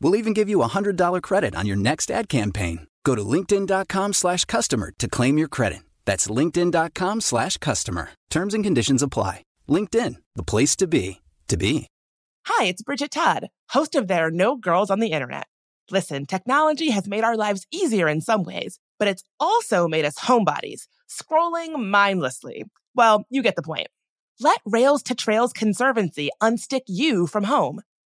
We'll even give you a $100 credit on your next ad campaign. Go to linkedin.com slash customer to claim your credit. That's linkedin.com slash customer. Terms and conditions apply. LinkedIn, the place to be, to be. Hi, it's Bridget Todd, host of There Are No Girls on the Internet. Listen, technology has made our lives easier in some ways, but it's also made us homebodies, scrolling mindlessly. Well, you get the point. Let Rails to Trails Conservancy unstick you from home.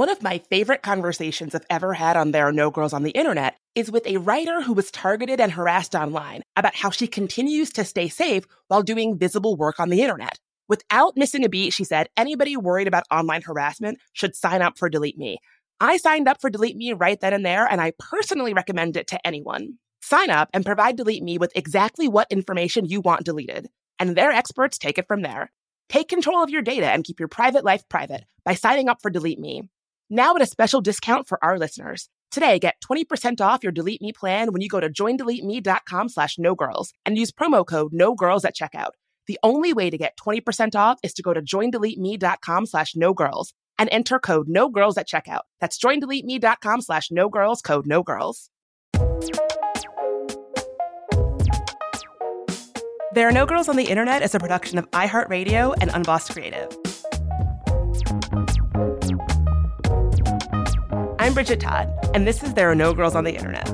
One of my favorite conversations I've ever had on There Are No Girls on the Internet is with a writer who was targeted and harassed online about how she continues to stay safe while doing visible work on the internet. Without missing a beat, she said, anybody worried about online harassment should sign up for Delete Me. I signed up for Delete Me right then and there, and I personally recommend it to anyone. Sign up and provide Delete Me with exactly what information you want deleted, and their experts take it from there. Take control of your data and keep your private life private by signing up for Delete Me. Now at a special discount for our listeners. Today, get 20% off your Delete Me plan when you go to joindeleteme.com slash no girls and use promo code no girls at checkout. The only way to get 20% off is to go to joindeleteme.com slash no girls and enter code no girls at checkout. That's joindeleteme.com slash no girls, code no girls. There Are No Girls on the Internet is a production of iHeartRadio and Unbossed Creative. I'm Bridget Todd, and this is There Are No Girls on the Internet.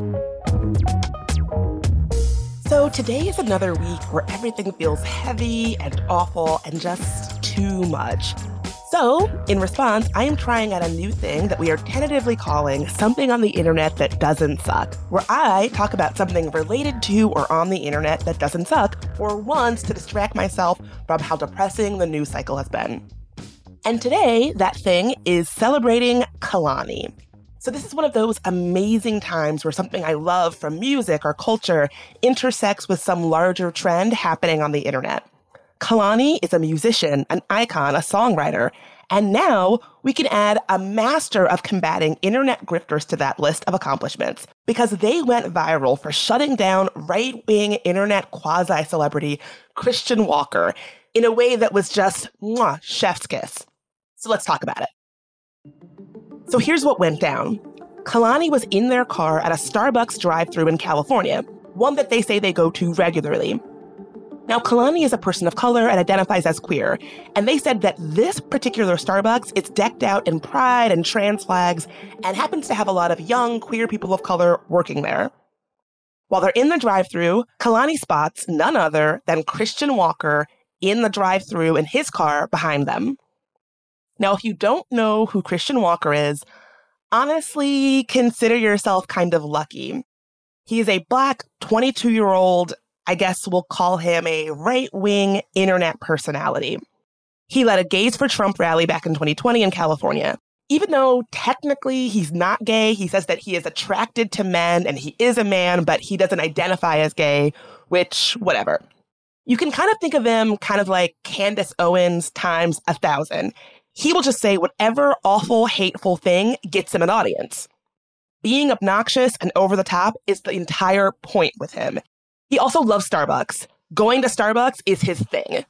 So today is another week where everything feels heavy and awful and just too much. So, in response, I am trying out a new thing that we are tentatively calling Something on the Internet That Doesn't Suck, where I talk about something related to or on the internet that doesn't suck for once to distract myself from how depressing the news cycle has been. And today, that thing is celebrating Kehlani. So, this is one of those amazing times where something I love from music or culture intersects with some larger trend happening on the internet. Kehlani is a musician, an icon, a songwriter, and now we can add a master of combating internet grifters to that list of accomplishments because they went viral for shutting down right wing internet quasi celebrity Christian Walker in a way that was just mwah, chef's kiss. So let's talk about it. So here's what went down. Kehlani was in their car at a Starbucks drive through in California, one that they say they go to regularly. Now, Kehlani is a person of color and identifies as queer, and they said that this particular Starbucks is decked out in pride and trans flags and happens to have a lot of young queer people of color working there. While they're in the drive through, Kehlani spots none other than Christian Walker in the drive through in his car behind them. Now, if you don't know who Christian Walker is, honestly consider yourself kind of lucky. He's a black 22 year old, I guess we'll call him a right wing internet personality. He led a Gays for Trump rally back in 2020 in California. Even though technically he's not gay, he says that he is attracted to men and he is a man, but he doesn't identify as gay, which, whatever. You can kind of think of him kind of like Candace Owens times a thousand. He will just say whatever awful, hateful thing gets him an audience. Being obnoxious and over the top is the entire point with him. He also loves Starbucks. Going to Starbucks is his thing.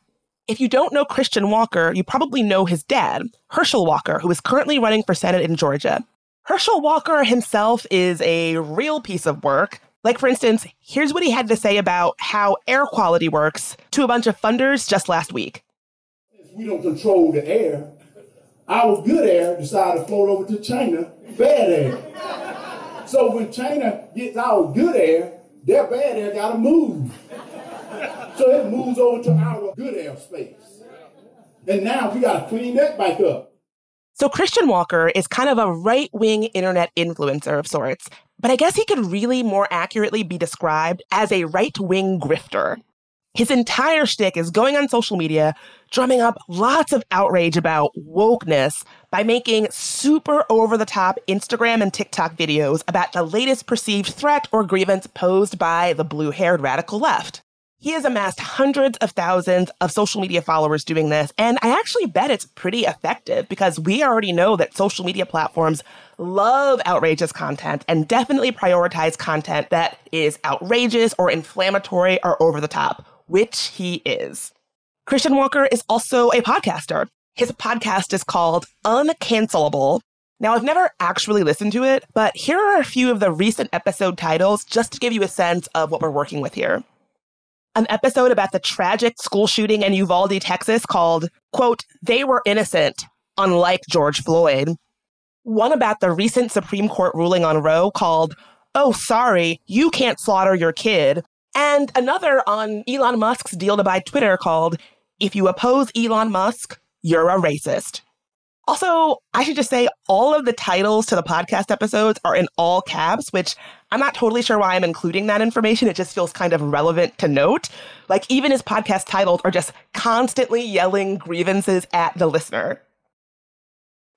If you don't know Christian Walker, you probably know his dad, Herschel Walker, who is currently running for Senate in Georgia. Herschel Walker himself is a real piece of work. Like, for instance, here's what he had to say about how air quality works to a bunch of funders just last week. We don't control the air. Our good air decided to float over to China, bad air. So when China gets our good air, their bad air got to move. So it moves over to our good air space. And now we got to clean that back up. So Christian Walker is kind of a right wing internet influencer of sorts, but I guess he could really more accurately be described as a right wing grifter. His entire shtick is going on social media, drumming up lots of outrage about wokeness by making super over the top Instagram and TikTok videos about the latest perceived threat or grievance posed by the blue haired radical left. He has amassed hundreds of thousands of social media followers doing this, and I actually bet it's pretty effective because we already know that social media platforms love outrageous content and definitely prioritize content that is outrageous or inflammatory or over the top, which he is. Christian Walker is also a podcaster. His podcast is called Uncancelable. Now, I've never actually listened to it, but here are a few of the recent episode titles just to give you a sense of what we're working with here an episode about the tragic school shooting in Uvalde, Texas called, quote, They Were Innocent, Unlike George Floyd. One about the recent Supreme Court ruling on Roe called, Oh, sorry, you can't slaughter your kid. And another on Elon Musk's deal to buy Twitter called, If you oppose Elon Musk, you're a racist. Also, I should just say all of the titles to the podcast episodes are in all caps, which I'm not totally sure why I'm including that information. It just feels kind of relevant to note. Like, even his podcast titles are just constantly yelling grievances at the listener.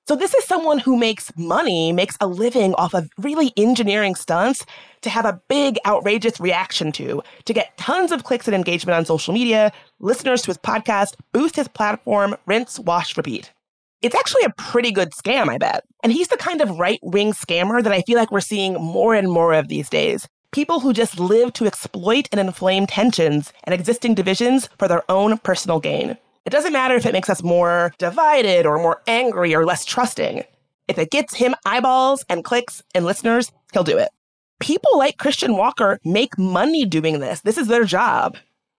So, this is someone who makes money, makes a living off of really engineering stunts to have a big, outrageous reaction to, to get tons of clicks and engagement on social media, listeners to his podcast, boost his platform, rinse, wash, repeat. It's actually a pretty good scam, I bet. And he's the kind of right wing scammer that I feel like we're seeing more and more of these days. People who just live to exploit and inflame tensions and existing divisions for their own personal gain. It doesn't matter if it makes us more divided or more angry or less trusting. If it gets him eyeballs and clicks and listeners, he'll do it. People like Christian Walker make money doing this. This is their job.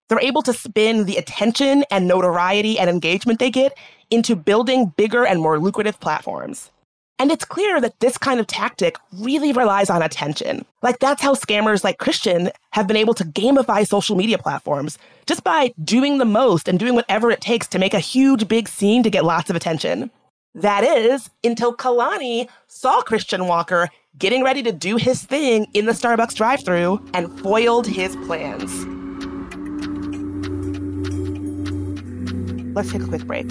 They're able to spin the attention and notoriety and engagement they get into building bigger and more lucrative platforms. And it's clear that this kind of tactic really relies on attention. Like, that's how scammers like Christian have been able to gamify social media platforms just by doing the most and doing whatever it takes to make a huge, big scene to get lots of attention. That is, until Kehlani saw Christian Walker getting ready to do his thing in the Starbucks drive through and foiled his plans. Let's take a quick break.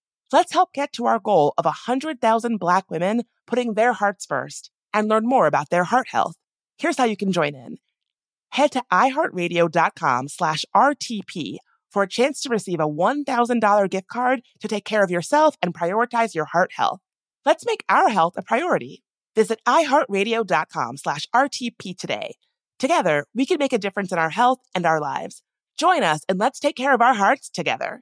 Let's help get to our goal of 100,000 Black women putting their hearts first and learn more about their heart health. Here's how you can join in. Head to iheartradio.com slash RTP for a chance to receive a $1,000 gift card to take care of yourself and prioritize your heart health. Let's make our health a priority. Visit iheartradio.com slash RTP today Together, we can make a difference in our health and our lives. Join us and let's take care of our hearts together.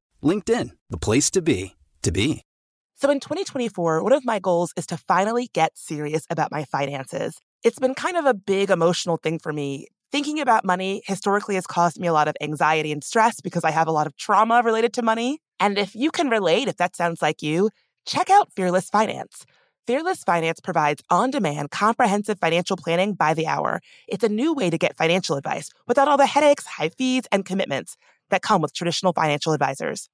LinkedIn, the place to be, to be. So in 2024, one of my goals is to finally get serious about my finances. It's been kind of a big emotional thing for me. Thinking about money historically has caused me a lot of anxiety and stress because I have a lot of trauma related to money. And if you can relate, if that sounds like you, check out Fearless Finance. Fearless Finance provides on demand, comprehensive financial planning by the hour. It's a new way to get financial advice without all the headaches, high fees, and commitments that come with traditional financial advisors.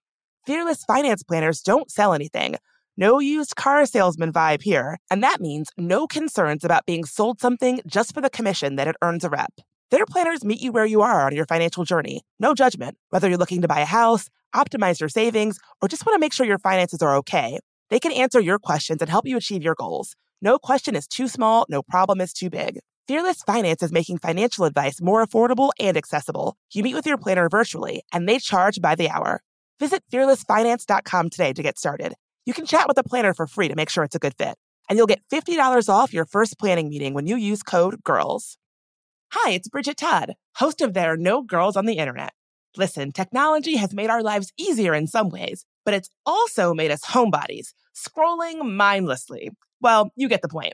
Fearless Finance planners don't sell anything. No used car salesman vibe here, and that means no concerns about being sold something just for the commission that it earns a rep. Their planners meet you where you are on your financial journey. No judgment. Whether you're looking to buy a house, optimize your savings, or just want to make sure your finances are okay, they can answer your questions and help you achieve your goals. No question is too small, no problem is too big. Fearless Finance is making financial advice more affordable and accessible. You meet with your planner virtually, and they charge by the hour. Visit fearlessfinance.com today to get started. You can chat with a planner for free to make sure it's a good fit. And you'll get $50 off your first planning meeting when you use code GIRLS. Hi, it's Bridget Todd, host of There Are No Girls on the Internet. Listen, technology has made our lives easier in some ways, but it's also made us homebodies, scrolling mindlessly. Well, you get the point.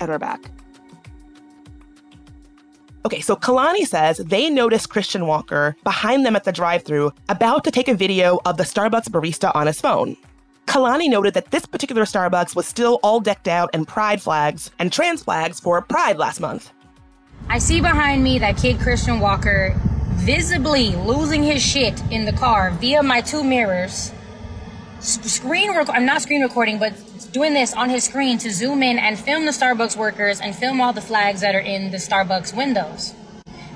And we're back. Okay, so Kehlani says they noticed Christian Walker behind them at the drive through about to take a video of the Starbucks barista on his phone. Kehlani noted that this particular Starbucks was still all decked out in pride flags and trans flags for Pride last month. I see behind me that kid Christian Walker visibly losing his shit in the car via my two mirrors. Screen I'm not screen recording, but doing this on his screen to zoom in and film the Starbucks workers and film all the flags that are in the Starbucks windows.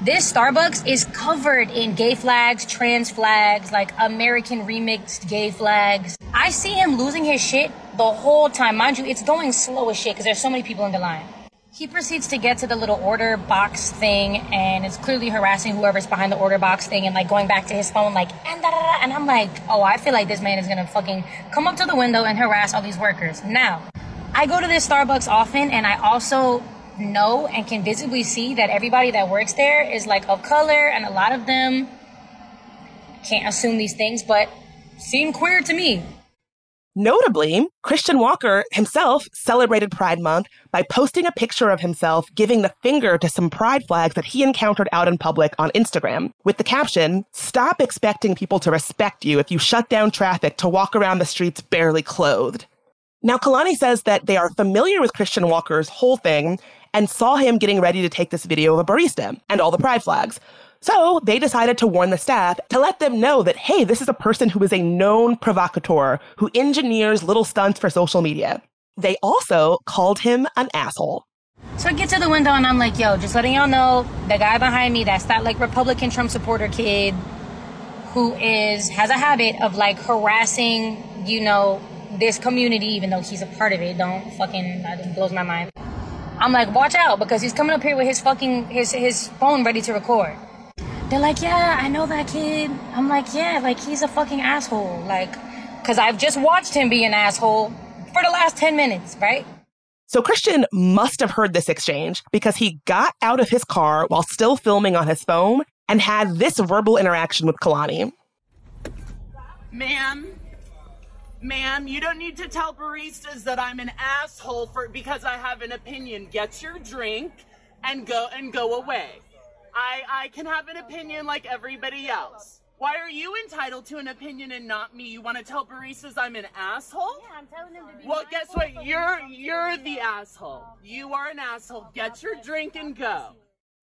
This Starbucks is covered in gay flags, trans flags, like American remixed gay flags. I see him losing his shit the whole time. Mind you, it's going slow as shit because there's so many people in the line. He proceeds to get to the little order box thing and it's clearly harassing whoever's behind the order box thing and like going back to his phone like and da da da and I'm like, oh I feel like this man is gonna fucking come up to the window and harass all these workers. Now, I go to this Starbucks often and I also know and can visibly see that everybody that works there is like of color and a lot of them can't assume these things, but seem queer to me. Notably, Christian Walker himself celebrated Pride Month by posting a picture of himself giving the finger to some pride flags that he encountered out in public on Instagram with the caption, Stop expecting people to respect you if you shut down traffic to walk around the streets barely clothed. Now, Kehlani says that they are familiar with Christian Walker's whole thing and saw him getting ready to take this video of a barista and all the pride flags. So they decided to warn the staff to let them know that, hey, this is a person who is a known provocateur who engineers little stunts for social media. They also called him an asshole. So I get to the window and I'm like, yo, just letting y'all know, the guy behind me, that's that like Republican Trump supporter kid who is, has a habit of like harassing, you know, this community, even though he's a part of it. Don't fucking, that blows my mind. I'm like, watch out, because he's coming up here with his fucking, his, his phone ready to record. They're like, yeah, I know that kid. I'm like, yeah, like he's a fucking asshole. Like, cause I've just watched him be an asshole for the last 10 minutes, right? So Christian must have heard this exchange because he got out of his car while still filming on his phone and had this verbal interaction with Kehlani. Ma'am, ma'am, you don't need to tell baristas that I'm an asshole for because I have an opinion. Get your drink and go and go away. I I can have an opinion like everybody else. Why are you entitled to an opinion and not me? You want to tell baristas I'm an asshole? Yeah, I'm telling them to be Well, guess what? You're you're the asshole. You are an asshole. Get your drink and go.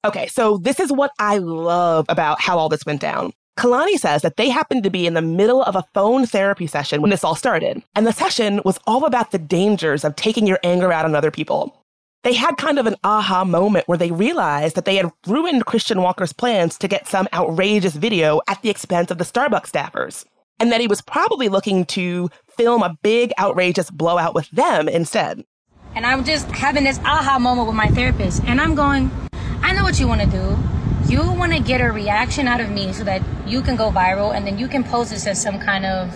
Okay, so this is what I love about how all this went down. Kehlani says that they happened to be in the middle of a phone therapy session when this all started. And the session was all about the dangers of taking your anger out on other people. They had kind of an aha moment where they realized that they had ruined Christian Walker's plans to get some outrageous video at the expense of the Starbucks staffers. And that he was probably looking to film a big, outrageous blowout with them instead. And I'm just having this aha moment with my therapist. And I'm going, I know what you want to do. You want to get a reaction out of me so that you can go viral and then you can pose this as some kind of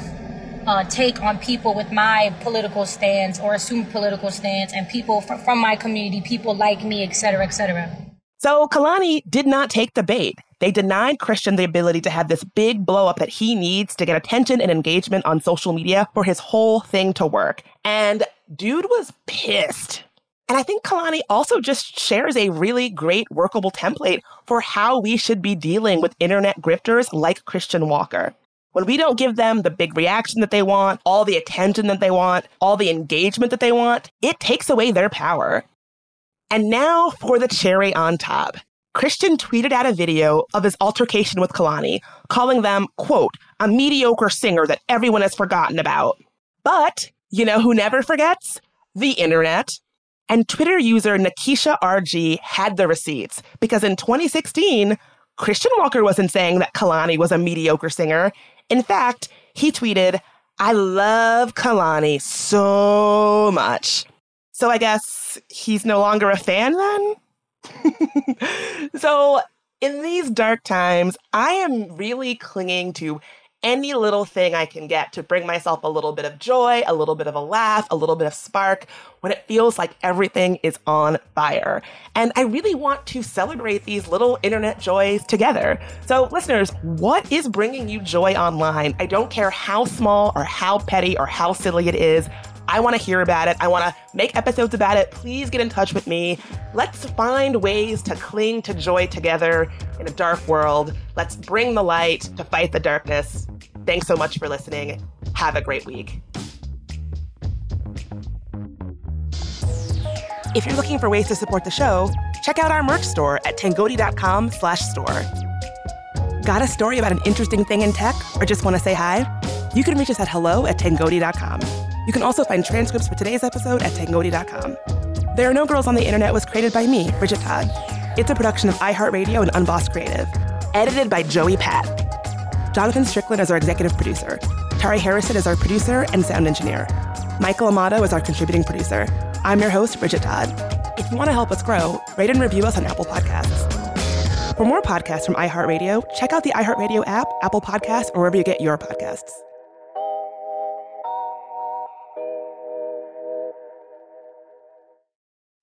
uh, take on people with my political stance or assumed political stance and people fr- from my community, people like me, et cetera, et cetera. So Kehlani did not take the bait. They denied Christian the ability to have this big blow up that he needs to get attention and engagement on social media for his whole thing to work. And dude was pissed. And I think Kehlani also just shares a really great workable template for how we should be dealing with internet grifters like Christian Walker. When we don't give them the big reaction that they want, all the attention that they want, all the engagement that they want, it takes away their power. And now for the cherry on top. Christian tweeted out a video of his altercation with Kehlani, calling them, quote, a mediocre singer that everyone has forgotten about. But you know who never forgets? The internet. And Twitter user Nakisha RG had the receipts because in 2016, Christian Walker wasn't saying that Kehlani was a mediocre singer. In fact, he tweeted, I love Kehlani so much. So I guess he's no longer a fan then? so in these dark times, I am really clinging to any little thing I can get to bring myself a little bit of joy, a little bit of a laugh, a little bit of spark when it feels like everything is on fire. And I really want to celebrate these little internet joys together. So, listeners, what is bringing you joy online? I don't care how small or how petty or how silly it is. I want to hear about it. I want to make episodes about it. Please get in touch with me. Let's find ways to cling to joy together in a dark world. Let's bring the light to fight the darkness. Thanks so much for listening. Have a great week. If you're looking for ways to support the show, check out our merch store at tangoti.com slash store. Got a story about an interesting thing in tech or just want to say hi? You can reach us at hello at tangoti.com. You can also find transcripts for today's episode at tangoti.com. There Are No Girls on the Internet was created by me, Bridget Todd. It's a production of iHeartRadio and Unbossed Creative. Edited by Joey Pat. Jonathan Strickland is our executive producer. Tari Harrison is our producer and sound engineer. Michael Amato is our contributing producer. I'm your host, Bridget Todd. If you want to help us grow, rate and review us on Apple Podcasts. For more podcasts from iHeartRadio, check out the iHeartRadio app, Apple Podcasts, or wherever you get your podcasts.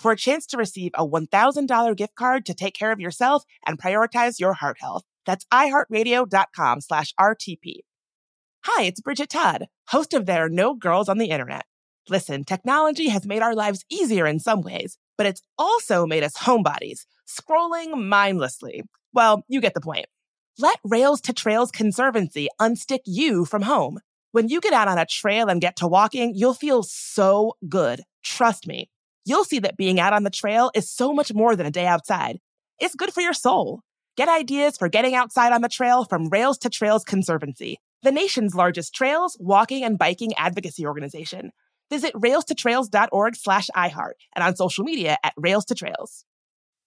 for a chance to receive a $1,000 gift card to take care of yourself and prioritize your heart health. That's iHeartRadio.com slash RTP. Hi, it's Bridget Todd, host of There Are No Girls on the Internet. Listen, technology has made our lives easier in some ways, but it's also made us homebodies, scrolling mindlessly. Well, you get the point. Let Rails to Trails Conservancy unstick you from home. When you get out on a trail and get to walking, you'll feel so good. Trust me. You'll see that being out on the trail is so much more than a day outside. It's good for your soul. Get ideas for getting outside on the trail from Rails to Trails Conservancy, the nation's largest trails, walking, and biking advocacy organization. Visit railstotrails.org slash iHeart and on social media at Rails to Trails.